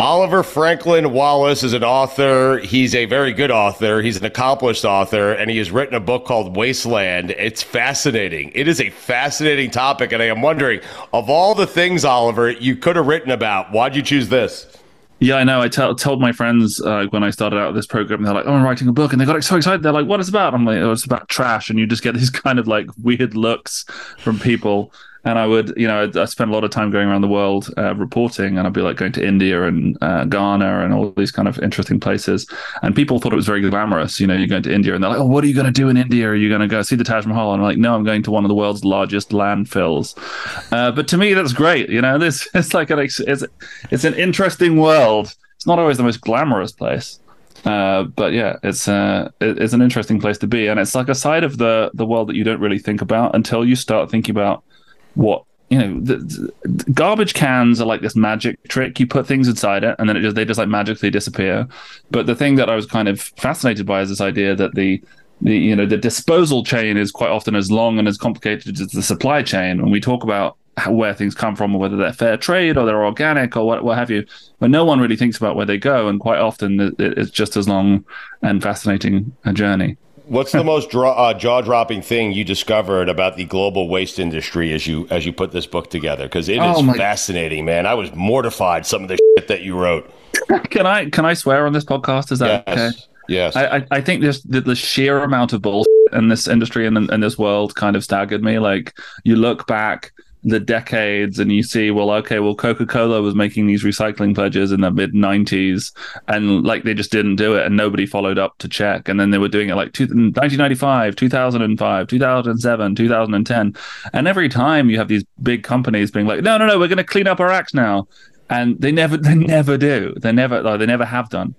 Oliver Franklin-Wallis is an author. He's a very good author. He's an accomplished author, and he has written a book called Wasteland. It's fascinating. It is a fascinating topic, and I am wondering, of all the things, Oliver, you could have written about, why'd you choose this? Yeah, I know. I t- told my friends uh, when I started out this program, they're like, "Oh, I'm writing a book," and they got so excited. They're like, "What is it about?" I'm like, "Oh, it's about trash," and you just get these kind of like weird looks from people and I would, you know, I spent a lot of time going around the world uh, reporting, and I'd be like going to India and uh, Ghana and all these kind of interesting places. And people thought it was very glamorous. You know, you're going to India, and they're like, "Oh, what are you going to do in India? Are you going to go see the Taj Mahal?" And I'm like, "No, I'm going to one of the world's largest landfills." Uh, but to me, that's great. You know, this it's like an it's it's an interesting world. It's not always the most glamorous place. Uh, but yeah, it's uh, it's an interesting place to be, and it's like a side of the the world that you don't really think about until you start thinking about what you know the, the, garbage cans are like this magic trick. You put things inside it and then it just they just like magically disappear. But the thing that i was kind of fascinated by is this idea that the the you know the disposal chain is quite often as long and as complicated as the supply chain. When we talk about how, where things come from or whether they're fair trade or they're organic or what, what have you but no one really thinks about where they go. And quite often it's just as long and fascinating a journey What's the most draw, uh, jaw-dropping thing you discovered about the global waste industry as you as you put this book together? Because it is oh fascinating, man. I was mortified some of the shit that you wrote. Can I can I swear on this podcast? Is that yes. okay? Yes. I, I, I think this the, the sheer amount of bullshit in this industry and in, in this world kind of staggered me. Like you look back the decades and you see well okay well coca-cola was making these recycling pledges in the mid 90s and like they just didn't do it and nobody followed up to check. And then they were doing it like two, 1995 2005 2007 2010 and every time you have these big companies being like no no no we're going to clean up our act now. And they never they never do. They never they never have done.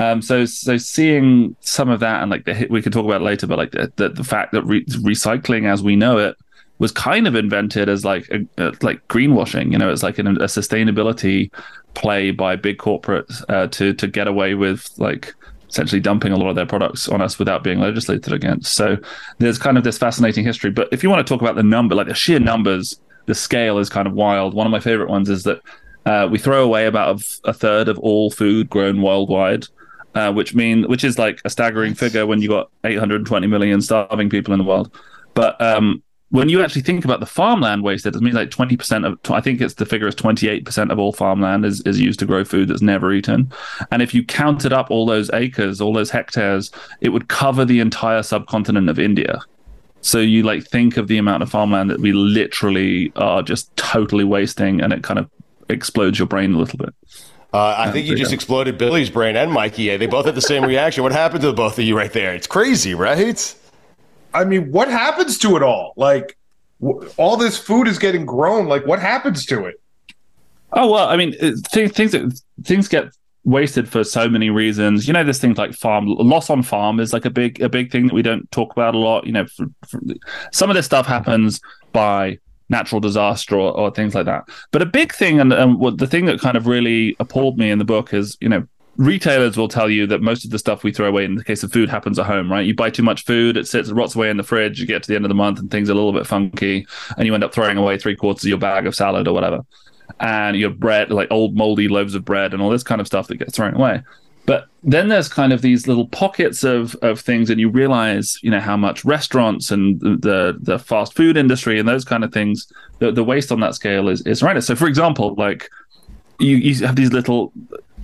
Um, so so seeing some of that and like the we could talk about later, but like the the, the fact that re- recycling as we know it was kind of invented as like a, a, like greenwashing. You know, it's like an, a sustainability play by big corporates uh, to to get away with like essentially dumping a lot of their products on us without being legislated against. So there's kind of this fascinating history. But if you want to talk about the number, like the sheer numbers, the scale is kind of wild. One of my favorite ones is that uh, we throw away about a third of all food grown worldwide. Uh, which mean which is like a staggering figure when you got 820 million starving people in the world. But um, when you actually think about the farmland wasted, it means like 20% of, I think it's the figure is 28% of all farmland is, is used to grow food that's never eaten. And if you counted up all those acres, all those hectares, it would cover the entire subcontinent of India. So you like think of the amount of farmland that we literally are just totally wasting and it kind of explodes your brain a little bit. Uh, I think you just exploded Billy's brain and Mikey. They both had the same reaction. What happened to the both of you right there? It's crazy, right? I mean, what happens to it all? Like, all this food is getting grown. Like, what happens to it? Oh well, I mean, uh, th- things things get wasted for so many reasons. You know, there's things like farm loss on farm is like a big a big thing that we don't talk about a lot. You know, for, for, some of this stuff happens by natural disaster or, or, things like that. But a big thing, and, and what the thing that kind of really appalled me in the book is, you know, retailers will tell you that most of the stuff we throw away in the case of food happens at home, right? You buy too much food, it sits, it rots away in the fridge. You get to the end of the month and things are a little bit funky, and you end up throwing away three quarters of your bag of salad or whatever, and your bread, like old moldy loaves of bread, and all this kind of stuff that gets thrown away. But then there's kind of these little pockets of of things, and you realize, you know, how much restaurants and the the fast food industry and those kind of things, the, the waste on that scale is is horrendous. So, for example, like you, you have these little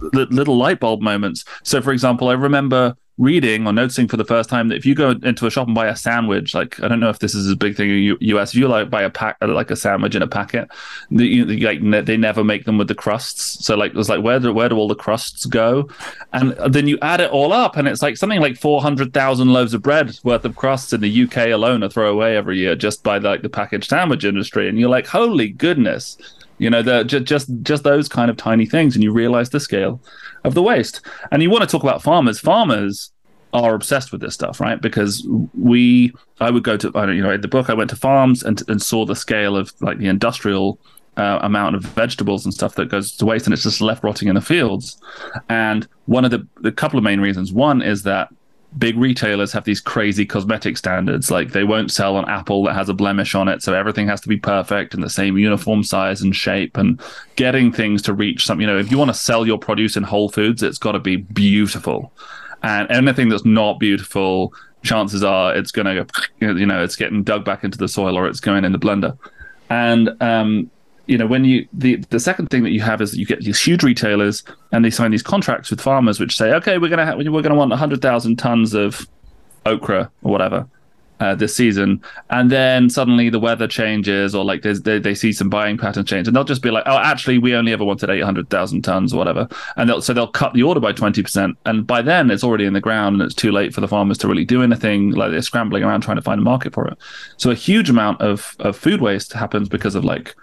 little light bulb moments. So, for example, I remember reading or noticing for the first time that if you go into a shop and buy a sandwich, like I don't know if this is a big thing in the US, if you like buy a pack uh, like a sandwich in a packet, you, like they never make them with the crusts. So like it's like where do where do all the crusts go? And then you add it all up, and it's like something like four hundred thousand loaves of bread worth of crusts in the UK alone are thrown away every year just by like the packaged sandwich industry, and you're like, holy goodness you know, the, just just just those kind of tiny things, and you realize the scale of the waste. And you want to talk about farmers. Farmers are obsessed with this stuff, right? Because we, I would go to, I don't, you know, in the book, I went to farms and and saw the scale of like the industrial uh, amount of vegetables and stuff that goes to waste, and it's just left rotting in the fields. And one of the the couple of main reasons, one is that big retailers have these crazy cosmetic standards. Like they won't sell an apple that has a blemish on it, so everything has to be perfect and the same uniform size and shape. And getting things to reach some, you know, if you want to sell your produce in Whole Foods, it's got to be beautiful. And anything that's not beautiful, chances are it's going to, you know, it's getting dug back into the soil or it's going in the blender. And um, you know when you the the second thing that you have is you get these huge retailers and they sign these contracts with farmers which say okay we're gonna ha- we're gonna want hundred thousand tons of okra or whatever uh, this season, and then suddenly the weather changes, or like they they see some buying pattern change, and they'll just be like, "Oh, actually, we only ever wanted eight hundred thousand tons, or whatever," and they'll so they'll cut the order by twenty percent, and by then it's already in the ground, and it's too late for the farmers to really do anything. Like they're scrambling around trying to find a market for it. So a huge amount of of food waste happens because of like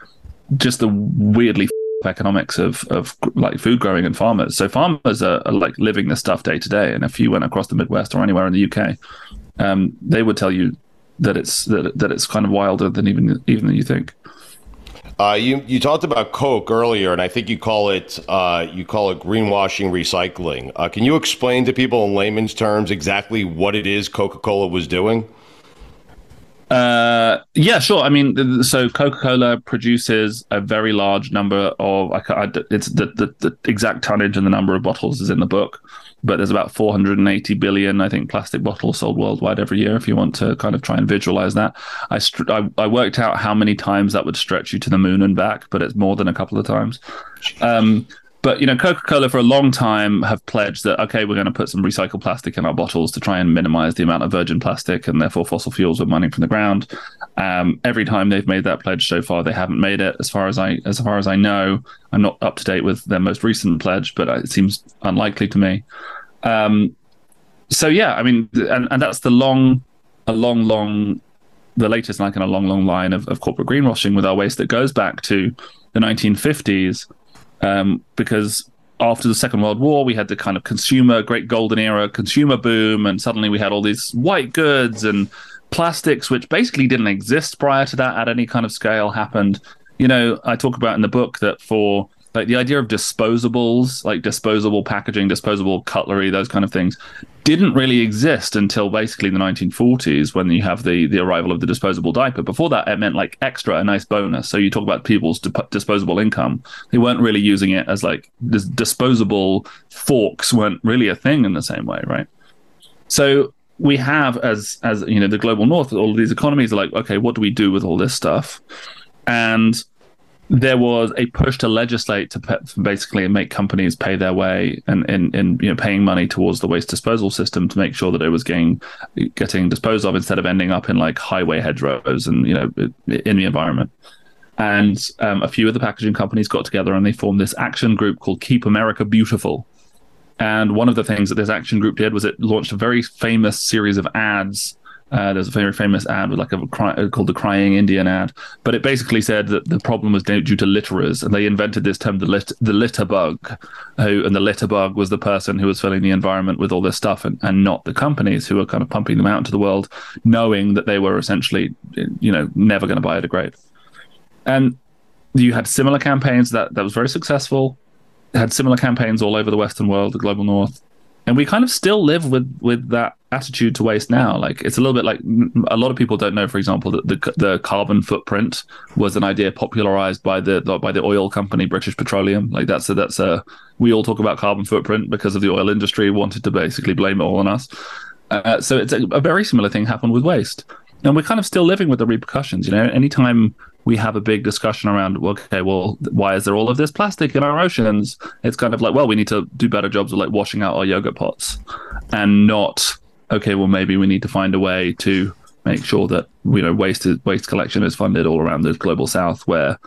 just the weirdly economics of of like food growing and farmers. So farmers are, are, like living this stuff day to day. And if you went across the Midwest or anywhere in the UK, um, they would tell you that it's that, that it's kind of wilder than even even than you think. Uh, you you talked about Coke earlier, and I think you call it uh, you call it greenwashing recycling. Uh, can you explain to people in layman's terms exactly what it is Coca Cola was doing? Uh, yeah, sure. I mean, so Coca Cola produces a very large number of. I, I, it's the, the, the exact tonnage and the number of bottles is in the book, but there's about 480 billion, I think, plastic bottles sold worldwide every year. If you want to kind of try and visualize that, I, I, I worked out how many times that would stretch you to the moon and back, but it's more than a couple of times. Um, but you know, Coca-Cola for a long time have pledged that okay, we're going to put some recycled plastic in our bottles to try and minimize the amount of virgin plastic and therefore fossil fuels we're mining from the ground. Um, every time they've made that pledge so far, they haven't made it. As far as I as far as I know, I'm not up to date with their most recent pledge, but it seems unlikely to me. Um, so yeah, I mean, and, and that's the long, a long, long, the latest like in a long, long line of, of corporate greenwashing with our waste that goes back to the 1950s um, because after the Second World War, we had the kind of consumer, great golden era consumer boom, and suddenly we had all these white goods and plastics, which basically didn't exist prior to that at any kind of scale, happened. You know, I talk about in the book that for like the idea of disposables, like disposable packaging, disposable cutlery, those kind of things, didn't really exist until basically the 1940s when you have the the arrival of the disposable diaper. Before that, it meant like extra, a nice bonus. So you talk about people's disposable income; they weren't really using it as like dis- disposable forks weren't really a thing in the same way, right? So we have as as you know the global north all of these economies are like okay what do we do with all this stuff and there was a push to legislate to basically make companies pay their way and in, you know paying money towards the waste disposal system to make sure that it was getting getting disposed of instead of ending up in like highway hedgerows and you know in the environment. And um, a few of the packaging companies got together and they formed this action group called Keep America Beautiful. And one of the things that this action group did was it launched a very famous series of ads uh, there's a very famous ad with like a cry, uh, called the Crying Indian ad, but it basically said that the problem was due to litterers, and they invented this term, the lit, the litter bug, who, and the litter bug was the person who was filling the environment with all this stuff, and, and not the companies who were kind of pumping them out into the world, knowing that they were essentially, you know, never going to biodegrade. And you had similar campaigns that that was very successful. Had similar campaigns all over the Western world, the global North, and we kind of still live with with that attitude to waste now. Like it's a little bit like a lot of people don't know, for example, that the the carbon footprint was an idea popularized by the by the oil company British Petroleum. Like that's a, that's a we all talk about carbon footprint because of the oil industry wanted to basically blame it all on us. Uh, so it's a, a very similar thing happened with waste, and we're kind of still living with the repercussions. You know, anytime we have a big discussion around okay well why is there all of this plastic in our oceans it's kind of like well we need to do better jobs of like washing out our yogurt pots and not okay well maybe we need to find a way to make sure that you know waste waste collection is funded all around the global south where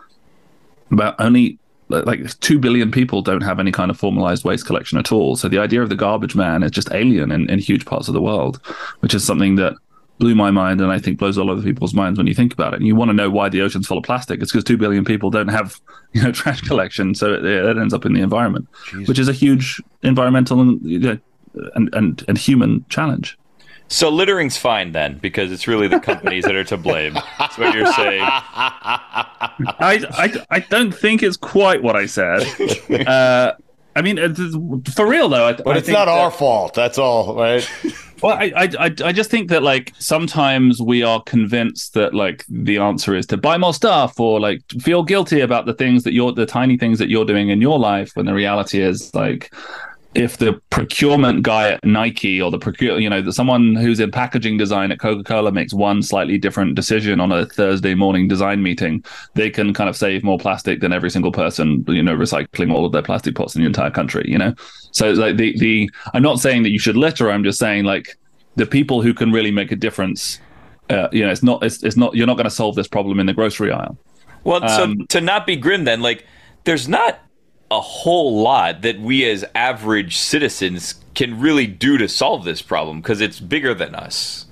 about only like 2 billion people don't have any kind of formalized waste collection at all so the idea of the garbage man is just alien in, in huge parts of the world which is something that blew my mind and I think blows all other people's minds when you think about it. And you want to know why the ocean's full of plastic. It's because two billion people don't have you know trash collection, so it, it ends up in the environment, Jeez. which is a huge environmental and, you know, and and and human challenge. So littering's fine then, because it's really the companies that are to blame. That's what you're saying. I, I, I don't think it's quite what I said. Uh, I mean, uh, for real though. I, but I it's not that- our fault. That's all, right? Well, I, I, I, I just think that like sometimes we are convinced that like the answer is to buy more stuff or like feel guilty about the things that you're the tiny things that you're doing in your life when the reality is like if the procurement guy at Nike or the procure you know the, someone who's in packaging design at Coca-Cola makes one slightly different decision on a Thursday morning design meeting they can kind of save more plastic than every single person you know recycling all of their plastic pots in the entire country you know? So like the the I'm not saying that you should litter I'm just saying like the people who can really make a difference uh, you know it's not it's, it's not you're not going to solve this problem in the grocery aisle. Well, so Um, to not be grim, then, like, there's not a whole lot that we as average citizens can really do to solve this problem because it's bigger than us.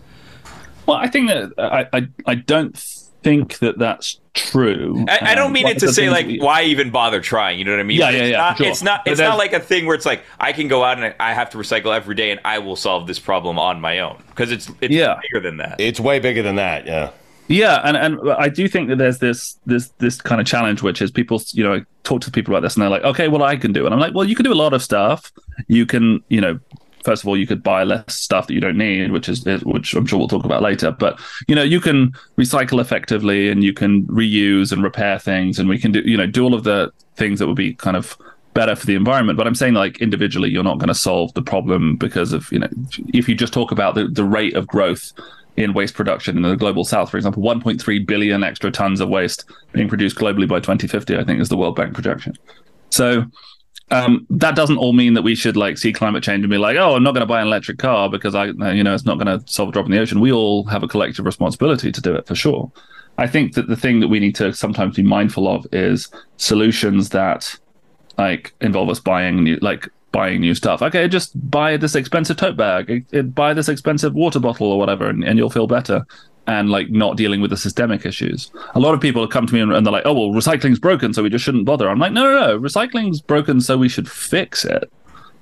well I think that I I, I don't think that that's true I, I don't Um, mean one it to say like we- why even bother trying. You know what I mean? Yeah, yeah, it's yeah, Not, sure. It's not. It's not like a thing where it's like I can go out and I have to recycle every day and I will solve this problem on my own because it's it's Yeah. bigger than that. It's way bigger than that. Yeah. Yeah, and and I do think that there's this this this kind of challenge, which is people, you know, talk to people about this, and they're like, okay, well, I can do, it. and I'm like, well, you can do a lot of stuff. You can, you know, first of all, you could buy less stuff that you don't need, which is which I'm sure we'll talk about later. But you know, you can recycle effectively, and you can reuse and repair things, and we can do, you know, do all of the things that would be kind of better for the environment. But I'm saying like individually, you're not going to solve the problem because of you know, if you just talk about the the rate of growth in waste production in the global south, for example, 1.3 billion extra tons of waste being produced globally by 2050, I think is the World Bank projection. So um, that doesn't all mean that we should like see climate change and be like, oh, I'm not going to buy an electric car because I, you know, it's not going to solve a drop in the ocean. We all have a collective responsibility to do it for sure. I think that the thing that we need to sometimes be mindful of is solutions that like involve us buying new, like buying new stuff. Okay, just buy this expensive tote bag, it- it- buy this expensive water bottle or whatever, and, and you'll feel better. And like not dealing with the systemic issues. A lot of people come to me and, and they're like, "Oh, well, recycling's broken, so we just shouldn't bother." I'm like, "No, no, no. Recycling's broken, so we should fix it."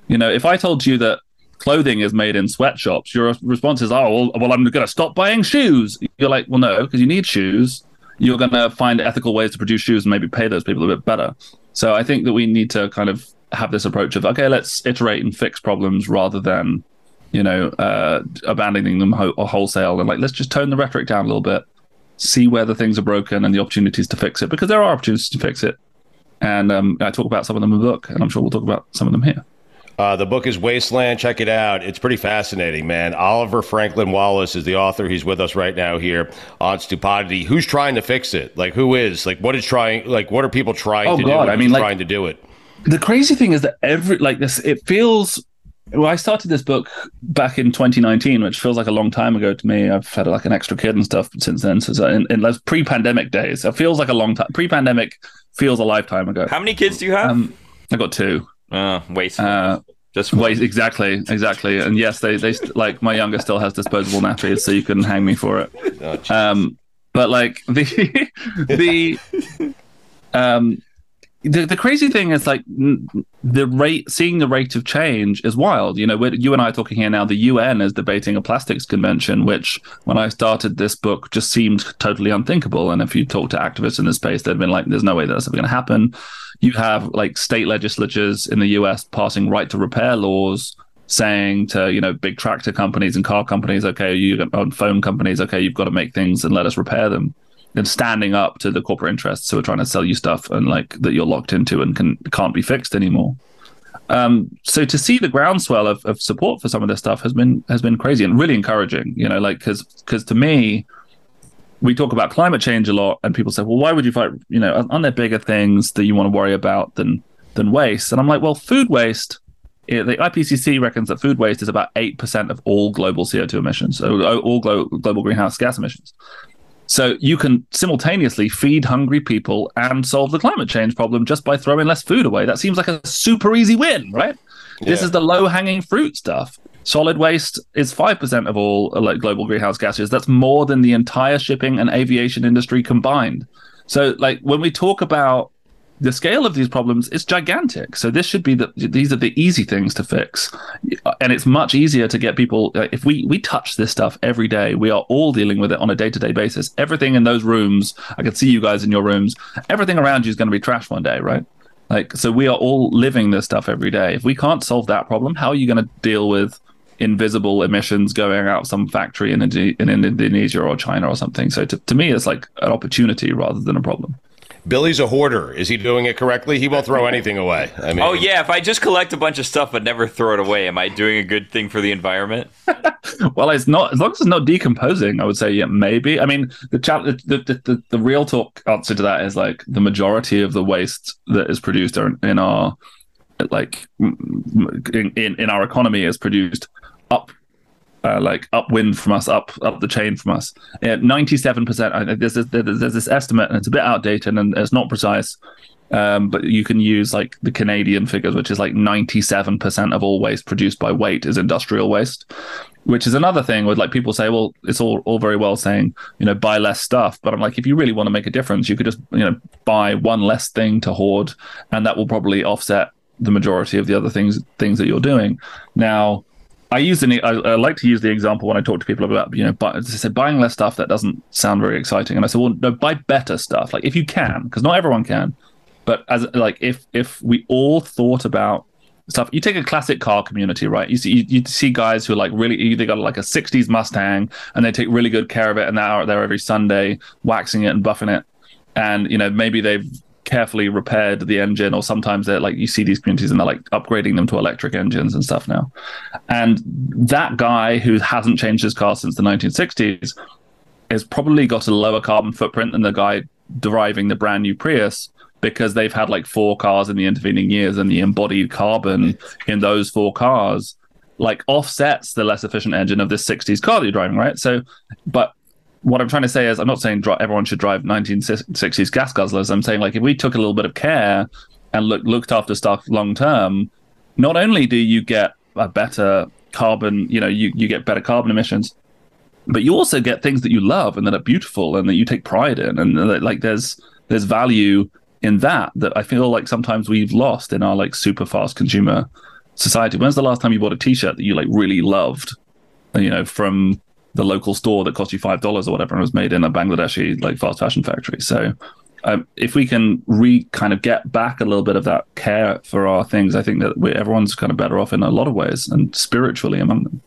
You know, if I told you that clothing is made in sweatshops, your response is, "Oh, well, well I'm going to stop buying shoes." You're like, "Well, no, because you need shoes. You're going to find ethical ways to produce shoes and maybe pay those people a bit better." So I think that we need to kind of have this approach of okay, let's iterate and fix problems rather than you know uh, abandoning them ho- wholesale and like let's just tone the rhetoric down a little bit, see where the things are broken and the opportunities to fix it because there are opportunities to fix it. And um, I talk about some of them in the book, and I'm sure we'll talk about some of them here. Uh, the book is Wasteland. Check it out. It's pretty fascinating, man. Oliver Franklin-Wallis is the author. He's with us right now here on Stupidity. Who's trying to fix it? Like, who is? Like, what is trying? Like, what are people trying Oh, to God, do? I mean, like- trying to do it. The crazy thing is that every like this it feels well i started this book back in 2019 which feels like a long time ago to me. I've had like an extra kid and stuff since then. So so in, in those pre-pandemic days it feels like a long time pre-pandemic feels a lifetime ago. How many kids do you have? um i got two. Uh, waste. uh Just wait exactly exactly. And yes they they st- like my younger still has disposable nappies so you can hang me for it. Oh, um, but like the the um the, the crazy thing is like the rate seeing the rate of change is wild. You know you and i are talking here now the un is debating a plastics convention which when i started this book just seemed totally unthinkable. And if you talk to activists in this space they've been like there's no way that's ever going to happen. You have like state legislatures in the us passing right to repair laws saying to you know big tractor companies and car companies okay you on phone companies okay you've got to make things and let us repair them and standing up to the corporate interests who are trying to sell you stuff and like that you're locked into and can can't be fixed anymore um so to see the groundswell of, of support for some of this stuff has been has been crazy and really encouraging you know like because because to me we talk about climate change a lot and people say well why would you fight you know aren't there bigger things that you want to worry about than than waste and i'm like well food waste yeah, the IPCC reckons that food waste is about 8% of all global CO2 emissions, so all glo- global greenhouse gas emissions. So you can simultaneously feed hungry people and solve the climate change problem just by throwing less food away. That seems like a super easy win, right? This is the low hanging fruit stuff. Solid waste is 5% of all uh, like global greenhouse gases. That's more than the entire shipping and aviation industry combined. So like when we talk about the scale of these problems is gigantic. So this should be the these are the easy things to fix, and it's much easier to get people. uh, If we we touch this stuff every day, we are all dealing with it on a day to day basis. Everything in those rooms, I can see you guys in your rooms. Everything around you is going to be trash one day, right? Like, so we are all living this stuff every day. If we can't solve that problem, how are you going to deal with invisible emissions going out of some factory in, in Indonesia or China or something? So to, to me, it's like an opportunity rather than a problem. Billy's a hoarder. Is he doing it correctly? He won't throw anything away. I mean, oh yeah, if I just collect a bunch of stuff but never throw it away, am I doing a good thing for the environment? well, it's not as long as it's not decomposing. I would say yeah, maybe. I mean, the, the, the the the real talk answer to that is like the majority of the waste that is produced in our like in in, in our economy is produced up uh, like upwind from us, up up the chain from us. Ninety-seven percent. There's this, there's this estimate, and it's a bit outdated and it's not precise. Um, but you can use like the Canadian figures, which is like ninety-seven percent of all waste produced by weight is industrial waste. Which is another thing where like people say, well, it's all all very well saying you know buy less stuff, but I'm like, if you really want to make a difference, you could just you know buy one less thing to hoard, and that will probably offset the majority of the other things things that you're doing. Now I use the I, I, like to use the example when I talk to people about you know buy, as I said buying less stuff that doesn't sound very exciting. And I said well no buy better stuff. Like if you can because not everyone can but as like if if we all thought about stuff you take a classic car community right? You see you, you see guys who are like really they got like a 60s Mustang and they take really good care of it and they're out there every Sunday waxing it and buffing it. And you know maybe they've carefully repaired the engine, or sometimes they're like you see these communities and they're like upgrading them to electric engines and stuff now. And that guy who hasn't changed his car since the 1960s has probably got a lower carbon footprint than the guy driving the brand new Prius because they've had like four cars in the intervening years and the embodied carbon in those four cars like offsets the less efficient engine of this 60s car that you're driving right so but what I'm trying to say is, I'm not saying everyone should drive 1960s gas guzzlers. I'm saying like if we took a little bit of care and look, looked after stuff long term, not only do you get a better carbon, you know, you, you get better carbon emissions, but you also get things that you love and that are beautiful and that you take pride in, and that, like there's there's value in that that I feel like sometimes we've lost in our like super fast consumer society. When's the last time you bought a T-shirt that you like really loved? You know, from the local store that cost you five dollars or whatever and was made in a Bangladeshi like fast fashion factory. So um, if we can re kind of get back a little bit of that care for our things, I think that everyone's kind of better off in a lot of ways and spiritually among them.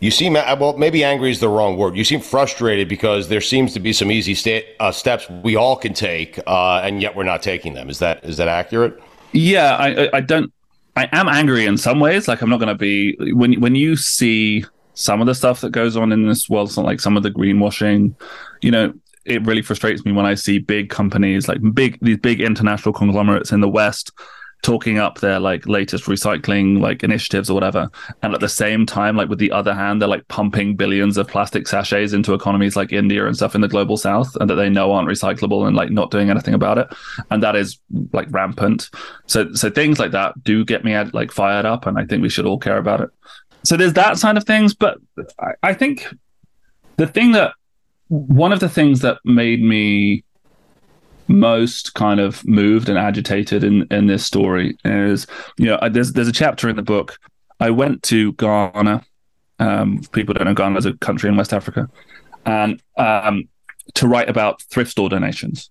You seem well. Maybe angry is the wrong word. You seem frustrated because there seems to be some easy sta- uh, steps we all can take, uh, and yet we're not taking them. Is that is that accurate? Yeah, I, I don't. I am angry in some ways. Like I'm not going to be when when you see some of the stuff that goes on in this world, like some of the greenwashing, you know, it really frustrates me when I see big companies like big these big international conglomerates in the West talking up their like latest recycling like initiatives or whatever. And at the same time like with the other hand they're like pumping billions of plastic sachets into economies like india and stuff in the global south and that they know aren't recyclable and like not doing anything about it. And that is like rampant. So so things like that do get me like fired up and i think we should all care about it so there's that side of things, but I, I think the thing that one of the things that made me most kind of moved and agitated in in this story is you know there's there's a chapter in the book. I went to Ghana um, people don't know Ghana is a country in West Africa and um, to write about thrift store donations.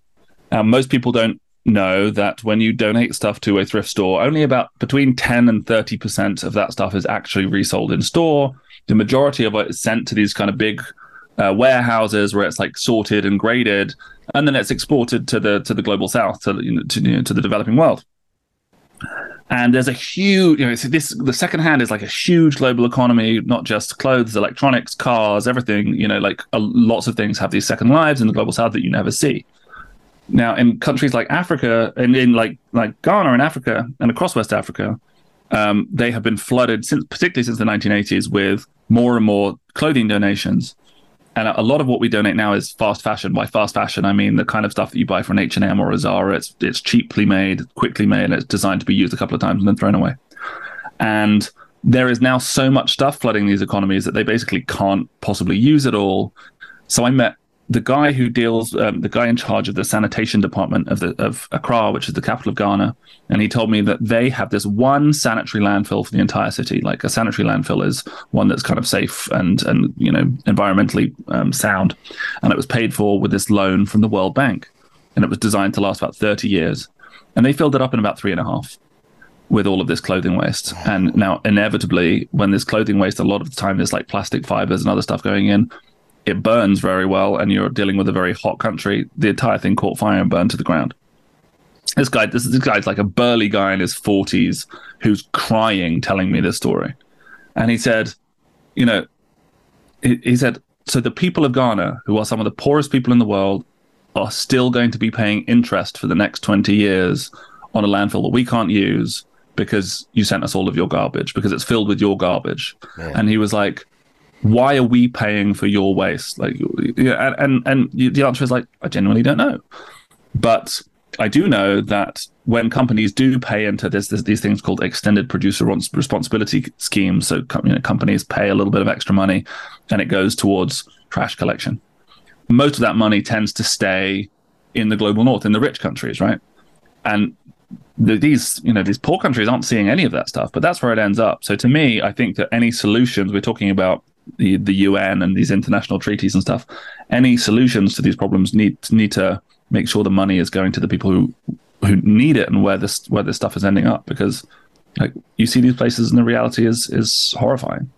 Um, most people don't know that when you donate stuff to a thrift store, only about between 10 and 30% of that stuff is actually resold in store. The majority of it is sent to these kind of big uh, warehouses where it's like sorted and graded, and then it's exported to the to the global south, to you know, to, you know, to the developing world. And there's a huge, you know, this the second hand is like a huge global economy, not just clothes, electronics, cars, everything. You know, like lots of things have these second lives in the global south that you never see. Now, in countries like Africa and in like like Ghana and Africa and across West Africa, um, they have been flooded since, particularly since the 1980s, with more and more clothing donations. And a lot of what we donate now is fast fashion. By fast fashion, I mean the kind of stuff that you buy from H and M or a Zara. It's it's cheaply made, quickly made, and it's designed to be used a couple of times and then thrown away. And there is now so much stuff flooding these economies that they basically can't possibly use it all. So I met the guy who deals, um, the guy in charge of the sanitation department of the of Accra, which is the capital of Ghana, and he told me that they have this one sanitary landfill for the entire city. Like a sanitary landfill is one that's kind of safe and and you know environmentally um, sound, and it was paid for with this loan from the World Bank, and it was designed to last about thirty years. and they filled it up in about three and a half with all of this clothing waste. And now, inevitably, when there's clothing waste, a lot of the time there's like plastic fibers and other stuff going in. It burns very well, and you're dealing with a very hot country. The entire thing caught fire and burned to the ground. This guy, this, is this guy's like a burly guy in his 40s who's crying, telling me this story. And he said, you know, he, he said, so the people of Ghana, who are some of the poorest people in the world, are still going to be paying interest for the next 20 years on a landfill that we can't use because you sent us all of your garbage because it's filled with your garbage. Man. And he was like, why are we paying for your waste? Like, yeah, and, and, the answer is like, I genuinely don't know. But I do know that when companies do pay into this, this these things called extended producer responsibility schemes, so you know, companies pay a little bit of extra money, and it goes towards trash collection. Most of that money tends to stay in the global north, in the rich countries, right? And the, these, you know, these poor countries aren't seeing any of that stuff, but that's where it ends up. So to me, I think that any solutions we're talking about the the UN and these international treaties and stuff, any solutions to these problems need need to make sure the money is going to the people who who need it and where this where this stuff is ending up because like you see these places and the reality is is horrifying.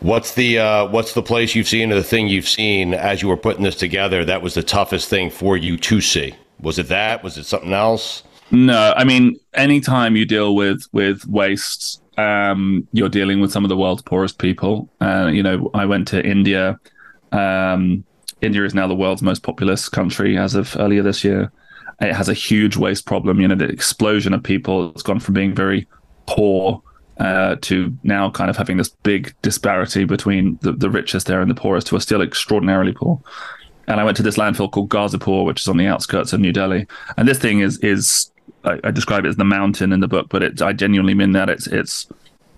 What's the uh, what's the place you've seen or the thing you've seen as you were putting this together that was the toughest thing for you to see? Was it that? Was it something else? No, I mean, anytime you deal with with waste, um, you're dealing with some of the world's poorest people. Uh, you know, I went to India. Um, India is now the world's most populous country as of earlier this year. It has a huge waste problem. You know, the explosion of people has gone from being very poor uh, to now kind of having this big disparity between the, the richest there and the poorest, who are still extraordinarily poor. And I went to this landfill called Ghazipur, which is on the outskirts of New Delhi. And this thing is is I, I describe it as the mountain in the book, but it, I genuinely mean that it's it's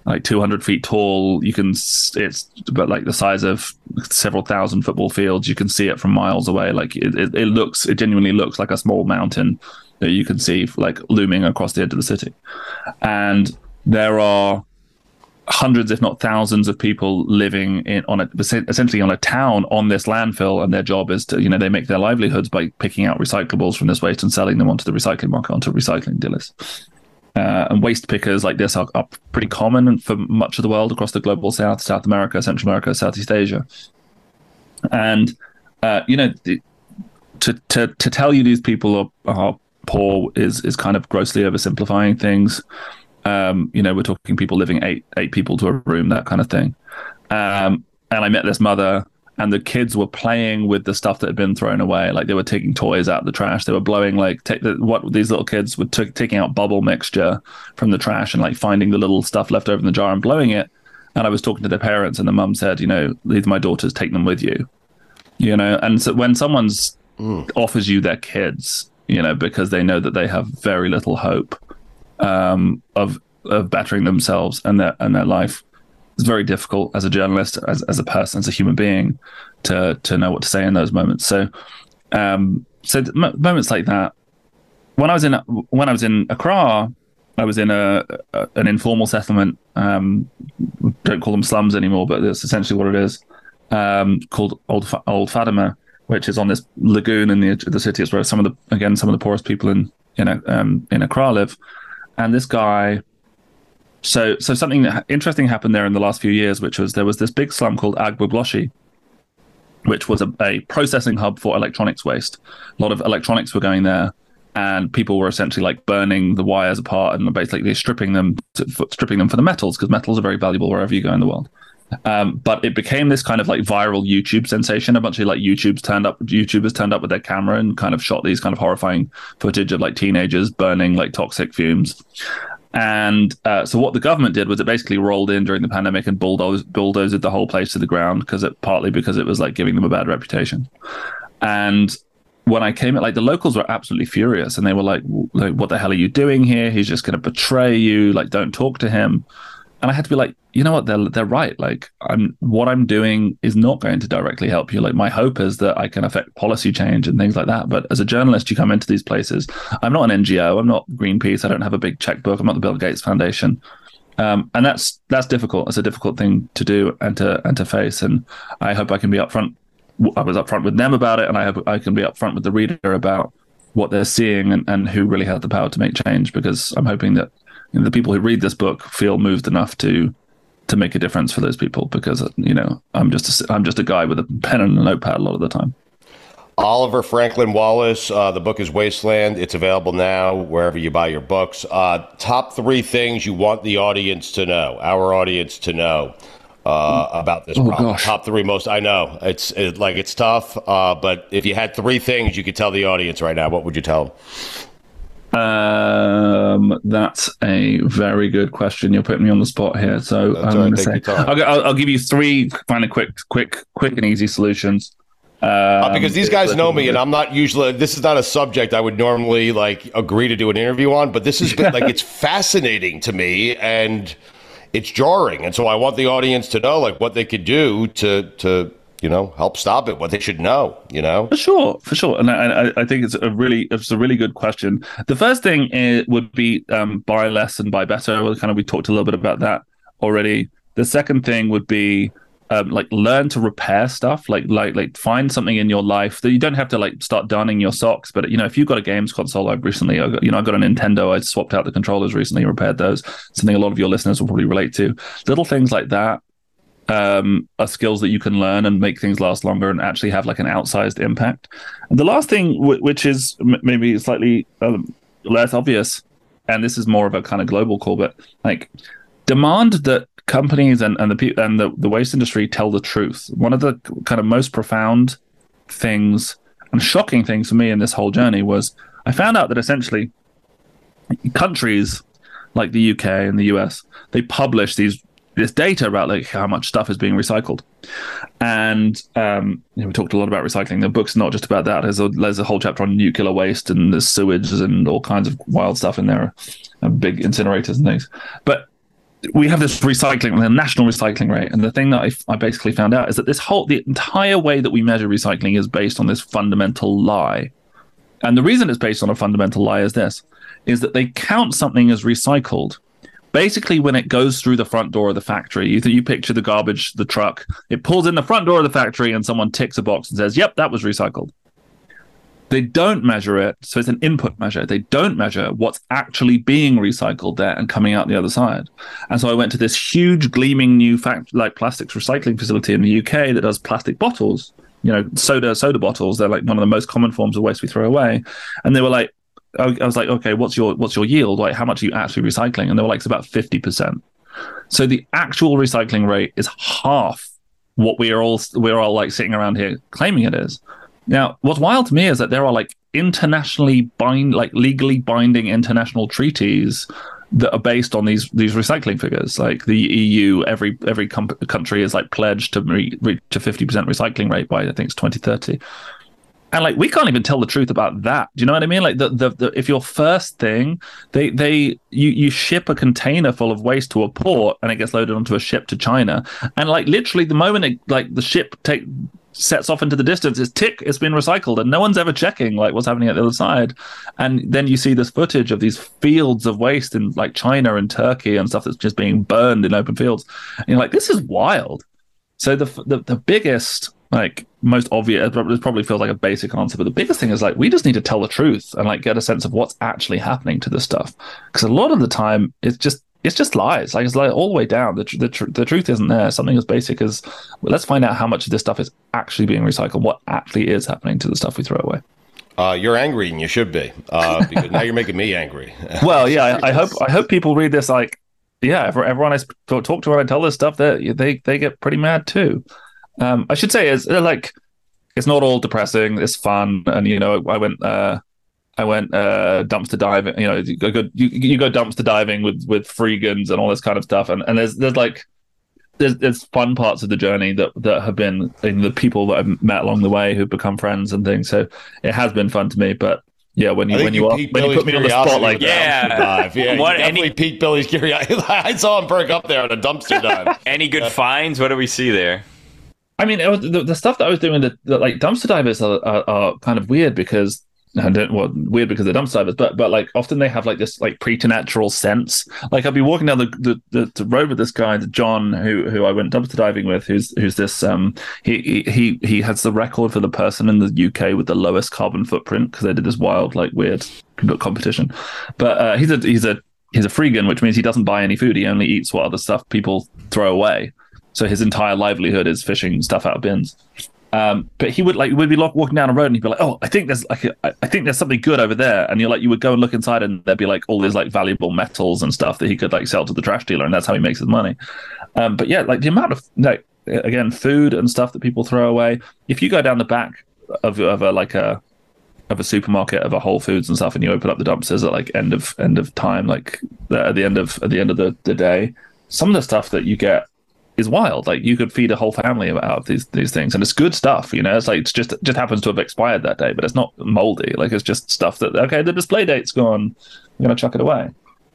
like 200 feet tall. You can, it's but like the size of several thousand football fields. You can see it from miles away. Like it, it, it, looks, it genuinely looks like a small mountain that you can see like looming across the edge of the city. And there are hundreds, if not thousands, of people living in on a essentially on a town on this landfill, and their job is to, you know, they make their livelihoods by picking out recyclables from this waste and selling them onto the recycling market, onto recycling dealers. Uh, and waste pickers like this are, are, pretty common for much of the world across the global south, South America, Central America, Southeast Asia. And, uh, you know, the, to, to, to tell you these people are, are poor is, is kind of grossly oversimplifying things. Um, you know, we're talking people living eight, eight people to a room, that kind of thing. Um, and I met this mother and the kids were playing with the stuff that had been thrown away. Like they were taking toys out of the trash. They were blowing like take the, what these little kids were t- taking out bubble mixture from the trash and like finding the little stuff left over in the jar and blowing it. And I was talking to their parents, and the mum said, you know, these my daughters, take them with you. You know, and so when someone's mm. offers you their kids, you know, because they know that they have very little hope um, of of bettering themselves and their and their life it's very difficult as a journalist, as, as a person, as a human being, to to know what to say in those moments. So, um, so moments like that. When I was in when I was in Accra, I was in a, a an informal settlement. Um, don't call them slums anymore, but that's essentially what it is. Um, called Old Old Fadama, which is on this lagoon in the the city. It's where some of the again some of the poorest people in know um, in Accra live. And this guy so, so something interesting happened there in the last few years, which was there was this big slum called Agbogbloshie, which was a, a, processing hub for electronics waste. A lot of electronics were going there, and people were essentially like burning the wires apart and basically stripping them, to, stripping them for the metals because metals are very valuable wherever you go in the world. Um, but it became this kind of like viral YouTube sensation. A bunch of like YouTubes turned up, YouTubers turned up with their camera and kind of shot these kind of horrifying footage of like teenagers burning like toxic fumes. And uh, so what the government did was it basically rolled in during the pandemic and bulldozed, bulldozed the whole place to the ground because it partly because it was like giving them a bad reputation. And when I came, like the locals were absolutely furious and they were like "What the hell are you doing here? He's just going to betray you. Like, don't talk to him." And I had to be like, you know what, they're they're right. Like, I'm what I'm doing is not going to directly help you. Like, my hope is that I can affect policy change and things like that. But as a journalist, you come into these places. I'm not an NGO. I'm not Greenpeace. I don't have a big checkbook. I'm not the Bill Gates Foundation. Um, and that's that's difficult. It's a difficult thing to do and to and to face. And I hope I can be upfront. I was upfront with them about it, and I hope I can be upfront with the reader about what they're seeing and, and who really have the power to make change. Because I'm hoping that you know, the people who read this book feel moved enough to to make a difference for those people. Because you know, I'm just a, I'm just a guy with a pen and a notepad a lot of the time. Oliver Franklin-Wallis. Uh, the book is Wasteland. It's available now wherever you buy your books. Uh, top three things you want the audience to know, our audience to know uh, about this Oh, problem. gosh. Top three most. I know it's it, like it's tough, uh, but if you had three things you could tell the audience right now, what would you tell them? Um, that's a very good question. You're putting me on the spot here, so I'm going to say take your time. I'll, I'll, I'll give you three kind of quick, quick, quick and easy solutions. Um, Uh, because these guys know me, and I'm not usually. This is not a subject I would normally like agree to do an interview on. But this has been like it's fascinating to me, and it's jarring. And so I want the audience to know like what they could do to to you know help stop it, what they should know. You know, For sure, for sure, and I, I- think it's a really it's a really good question. The first thing is, would be um, buy less and buy better. Kind of we talked a little bit about that already. The second thing would be um, like learn to repair stuff. Like like like find something in your life that you don't have to like start darning your socks. But you know, if you've got a games console, I've recently, I got, you know, I got a Nintendo. I swapped out the controllers recently, repaired those. Something a lot of your listeners will probably relate to. Little things like that um, are skills that you can learn and make things last longer and actually have like an outsized impact. And the last thing, w- which is m- maybe slightly um, less obvious, and this is more of a kind of global call, but like demand that companies and, and the pe- and the, the waste industry tell the truth. One of the kind of most profound things and shocking things for me in this whole journey was I found out that essentially countries like the UK and the US they publish these this data about like how much stuff is being recycled. And um, you know, we talked a lot about recycling. The book's not just about that. There's a there's a whole chapter on nuclear waste and there's sewage and all kinds of wild stuff in there, and big incinerators and things. But we have this recycling, the national recycling rate, and the thing that I, I basically found out is that this whole the entire way that we measure recycling is based on this fundamental lie. And the reason it's based on a fundamental lie is this: is that they count something as recycled basically when it goes through the front door of the factory you, you picture the garbage the truck it pulls in the front door of the factory and someone ticks a box and says yep that was recycled. They don't measure it so it's an input measure. They don't measure what's actually being recycled there and coming out the other side. And so i went to this huge gleaming new fact like plastics recycling facility in the uk that does plastic bottles you know soda soda bottles. They're like one of the most common forms of waste we throw away. And they were like I was like, okay, what's your what's your yield? Like, how much are you actually recycling? And they were like, it's about fifty percent. So the actual recycling rate is half what we are all we're all like sitting around here claiming it is. Now, what's wild to me is that there are like internationally bind, like legally binding international treaties that are based on these these recycling figures. Like the EU, every every com- country is like pledged to re- reach a fifty percent recycling rate by I think it's twenty thirty and like we can't even tell the truth about that. Do you know what i mean? Like the, the, the if your first thing they they you you ship a container full of waste to a port and it gets loaded onto a ship to china. And like literally the moment it like the ship take sets off into the distance it's tick it's been recycled and no one's ever checking like what's happening at the other side. And then you see this footage of these fields of waste in like china and turkey and stuff that's just being burned in open fields. And you're like this is wild. So the the, the biggest like most obvious it probably feels like a basic answer but the biggest thing is like we just need to tell the truth and like get a sense of what's actually happening to this stuff. Because a lot of the time it's just it's just lies. Like it's like all the way down. The, tr- the, tr- the truth isn't there. Something as basic as well, let's find out how much of this stuff is actually being recycled. What actually is happening to the stuff we throw away. Uh, you're angry and you should be uh, because now you're making me angry. well yeah I, I hope i hope people read this like yeah ever- everyone i talk to when i tell this stuff they they they get pretty mad too um, I should say is uh, like it's not all depressing. It's fun, and you know, I went, uh, I went uh, dumpster diving. You know, you go, you, you go dumpster diving with with freegans and all this kind of stuff, and and there's there's like there's there's fun parts of the journey that that have been in the people that I've met along the way who've become friends and things. So it has been fun to me, but. Yeah, when you when think you, piqued when you put me on the curiosity spot like Yeah. dumpster dive. yeah, you What- definitely any- piqued Billy's curiosity. I saw him perk up there on a dumpster dive. Any good finds? What do we see there? I mean, was, the, the stuff that I was doing, the, the like dumpster divers are, are, are kind of weird because I don't well weird because they're dumpster divers, but but like often they have like this like preternatural sense. Like I'd be walking down the the, the, the road with this guy, John, who who I went dumpster diving with, who's who's this um he he he has the record for the person in the UK with the lowest carbon footprint because they did this wild like weird competition. But uh, he's a he's a he's a freegan, which means he doesn't buy any food. He only eats what other stuff people throw away. So his entire livelihood is fishing stuff out of bins. Um, but he would like would be walking down a road and he'd be like, "Oh, I think there's like a, I think there's something good over there," and you're like, you would go and look inside and there'd be like all these like valuable metals and stuff that he could like sell to the trash dealer, and that's how he makes his money. Um, but yeah, like the amount of like again food and stuff that people throw away. If you go down the back of of a like a of a supermarket of a Whole Foods and stuff, and you open up the dumpsters at like end of end of time, like at the end of at the end of the, the day, some of the stuff that you get is wild. Like you could feed a whole family out of these these things, and it's good stuff. You know, it's like it's just just happens to have expired that day, but it's not moldy. Like it's just stuff that okay, the display date's gone. I'm gonna chuck it away.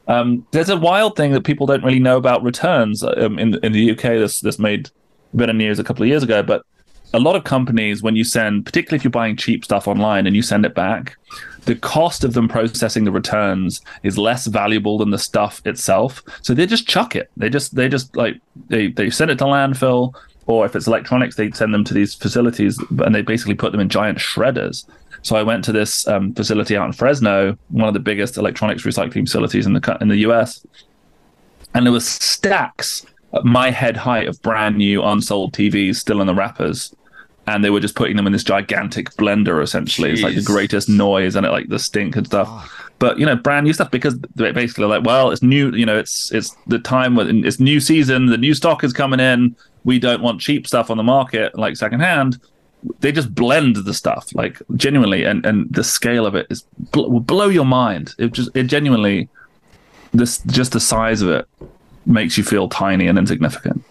Um, there's a wild thing that people don't really know about returns um, in in the UK. This this made better news a couple of years ago, but a lot of companies, when you send, particularly if you're buying cheap stuff online and you send it back, the cost of them processing the returns is less valuable than the stuff itself. So they just chuck it. They just they just like they they send it to landfill, or if it's electronics, they send them to these facilities and they basically put them in giant shredders. So I went to this um, facility out in Fresno, one of the biggest electronics recycling facilities in the in the US, and there was stacks at my head height of brand new unsold TVs still in the wrappers and they were just putting them in this gigantic blender essentially Jeez. it's like the greatest noise and it like the stink and stuff oh. but you know brand new stuff because they basically like well it's new you know it's it's the time when it's new season the new stock is coming in we don't want cheap stuff on the market like secondhand they just blend the stuff like genuinely and and the scale of it is will blow your mind it just it genuinely this just the size of it makes you feel tiny and insignificant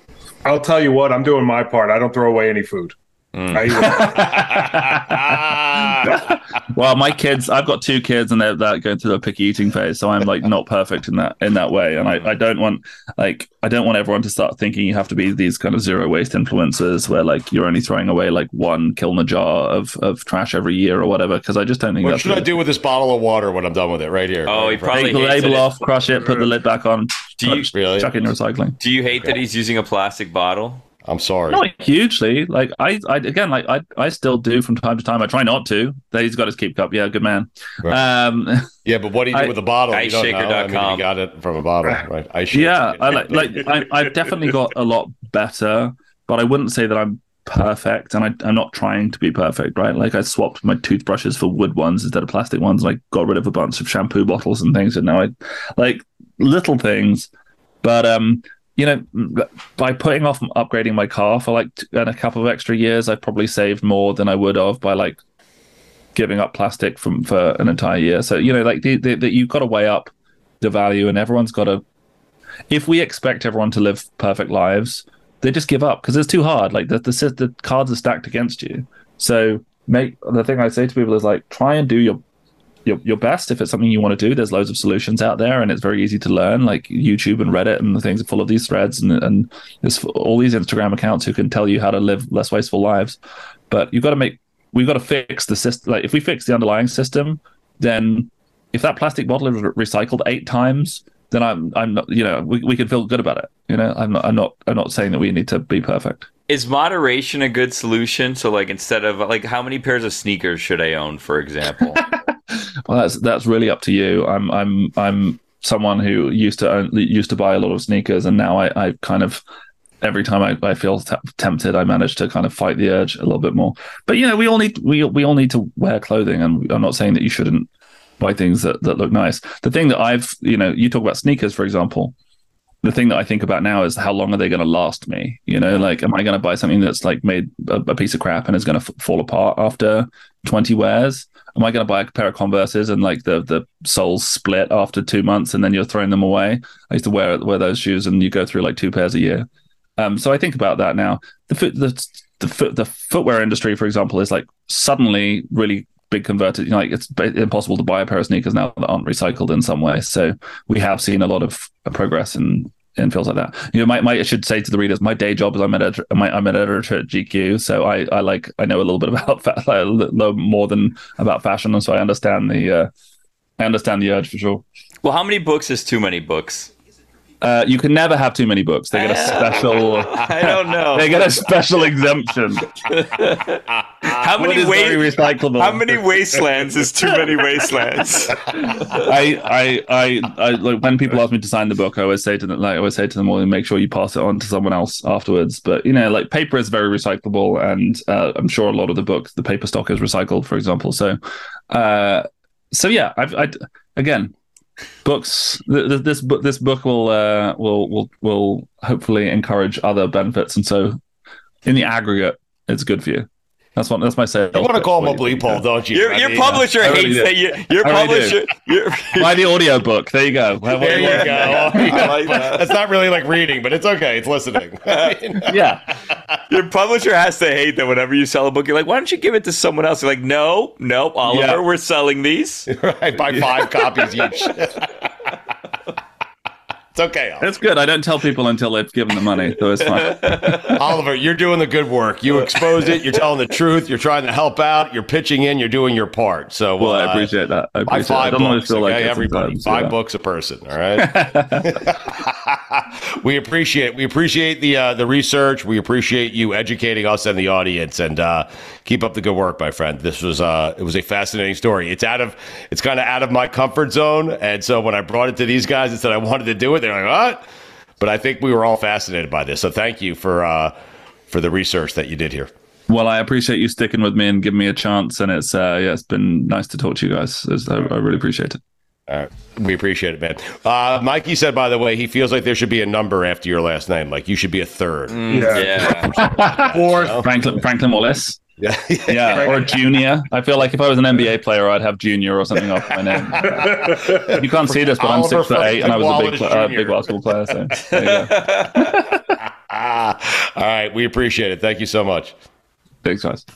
I'll tell you what, I'm doing my part. I don't throw away any food. Mm. well, my kids, I've got two kids, and they're, they're going through the picky eating phase, so I'm like not perfect in that in that way, and I, I don't want like I don't want everyone to start thinking you have to be these kind of zero waste influencers where like you're only throwing away like one Kilner jar of, of trash every year or whatever. Because I just don't think. What should I do with this bottle of water when I'm done with it? Right here. Oh, he probably take the label off, crush it, put the lid back on. Do you really? chuck it in recycling? Do you hate that he's using a plastic bottle? I'm sorry. Not hugely. Like I, I again, like I, I still do from time to time. I try not to. That he's got his keep cup. Yeah, good man. Right. Um, yeah, but what do you do I, with the bottle? Iceshaker.com. I mean, you got it from a bottle, right? I yeah, I like, like I, I've definitely got a lot better, but I wouldn't say that I'm perfect, and I, I'm not trying to be perfect, right? Like I swapped my toothbrushes for wood ones instead of plastic ones, and I got rid of a bunch of shampoo bottles and things, and now I like little things, but um you know, by putting off upgrading my car for like a couple of extra years, I've probably saved more than I would have by like giving up plastic from for an entire year. So you know, like the, the, the, you've got to weigh up the value, and everyone's got to. If we expect everyone to live perfect lives, they just give up because it's too hard. Like the, the the cards are stacked against you. So make the thing I say to people is like try and do your your, your best if it's something you want to do. There's loads of solutions out there, and it's very easy to learn. Like YouTube and Reddit and the things are full of these threads, and and there's all these Instagram accounts who can tell you how to live less wasteful lives. But you've got to make we've got to fix the system. Like if we fix the underlying system, then if that plastic bottle is re- recycled eight times, then I'm I'm not you know we, we can feel good about it. You know I'm not I'm not I'm not saying that we need to be perfect. Is moderation a good solution? So like instead of like how many pairs of sneakers should I own, for example? well, that's that's really up to you. I'm I'm I'm someone who used to own, used to buy a lot of sneakers, and now I, I kind of every time I, I feel t- tempted, I manage to kind of fight the urge a little bit more. But you know, we all need we we all need to wear clothing, and I'm not saying that you shouldn't buy things that that look nice. The thing that I've you know, you talk about sneakers, for example. The thing that I think about now is how long are they going to last me? You know, like, am I going to buy something that's like made a, a piece of crap and is going to f- fall apart after 20 wears? Am I going to buy a pair of Converses and like the the soles split after two months and then you're throwing them away? I used to wear wear those shoes and you go through like two pairs a year. Um, so I think about that now. The foot the the, foot, the footwear industry, for example, is like suddenly really big converted. You know, like it's impossible to buy a pair of sneakers now that aren't recycled in some way. So we have seen a lot of progress in in fields like that. You know, my, my I should say to the readers, my day job is I'm an editor. My, I'm an editor at GQ, so I, I like I know a little bit about fa- a little more than about fashion, and so I understand the uh, I understand the urge for sure. Well, how many books is too many books? Uh, you can never have too many books. They get a special. I don't know. They get a special exemption. how many is very wa- recyclable. How many wastelands is too many wastelands? I, I, I, I, like when people ask me to sign the book, I always say to them, like, I always say to them, well, make sure you pass it on to someone else afterwards. But you know, like paper is very recyclable, and uh, I'm sure a lot of the books, the paper stock is recycled, for example. So, uh, so yeah, I've, I, again, books. Th- th- this book, this book will, uh, will, will, will hopefully encourage other benefits, and so in the aggregate, it's good for you. That's what. That's my say. You want to call him a bleep hole, don't you? Your, your publisher I hates do. that. You, your I really publisher. Your, Buy the audio book. There you go. There you go. I like that. That's not really like reading, but it's okay. It's listening. I mean, Yeah. Your publisher has to hate that whenever you sell a book, you're like, why don't you give it to someone else? You're like, no, no, Oliver, Yeah. we're selling these. I buy five copies each. It's okay, Oliver. It's good. I don't tell people until they've given the money, so it's fine. Oliver, you're doing the good work. You exposed it. You're telling the truth. You're trying to help out. You're pitching in. You're doing your part. So, Well, I uh, appreciate that. I Buy appreciate it. I five don't books, feel like okay, it everybody. sometimes, Five yeah. books a person. All right. we appreciate we appreciate the uh, the research. We appreciate you educating us and the audience, and uh, keep up the good work, my friend. This was uh, it was a fascinating story. It's out of it's kind of out of my comfort zone, and so when I brought it to these guys and said I wanted to do it, they're like, "What?" But I think we were all fascinated by this. So thank you for uh, for the research that you did here. Well, I appreciate you sticking with me and giving me a chance, and it's uh, yeah, it's been nice to talk to you guys. I, I really appreciate it. All right. We appreciate it, man. Uh, Mikey said, by the way, he feels like there should be a number after your last name. Like you should be a third. Yeah. Yeah. Fourth. Franklin Franklin Wallis. Yeah. Yeah, or junior. I feel like if I was an NBA player, I'd have junior or something off my name. You can't see this, but I'm Oliver six foot eight, and I was a big, uh, big basketball player. So there you go. Ah, all right. We appreciate it. Thank you so much. Thanks, guys.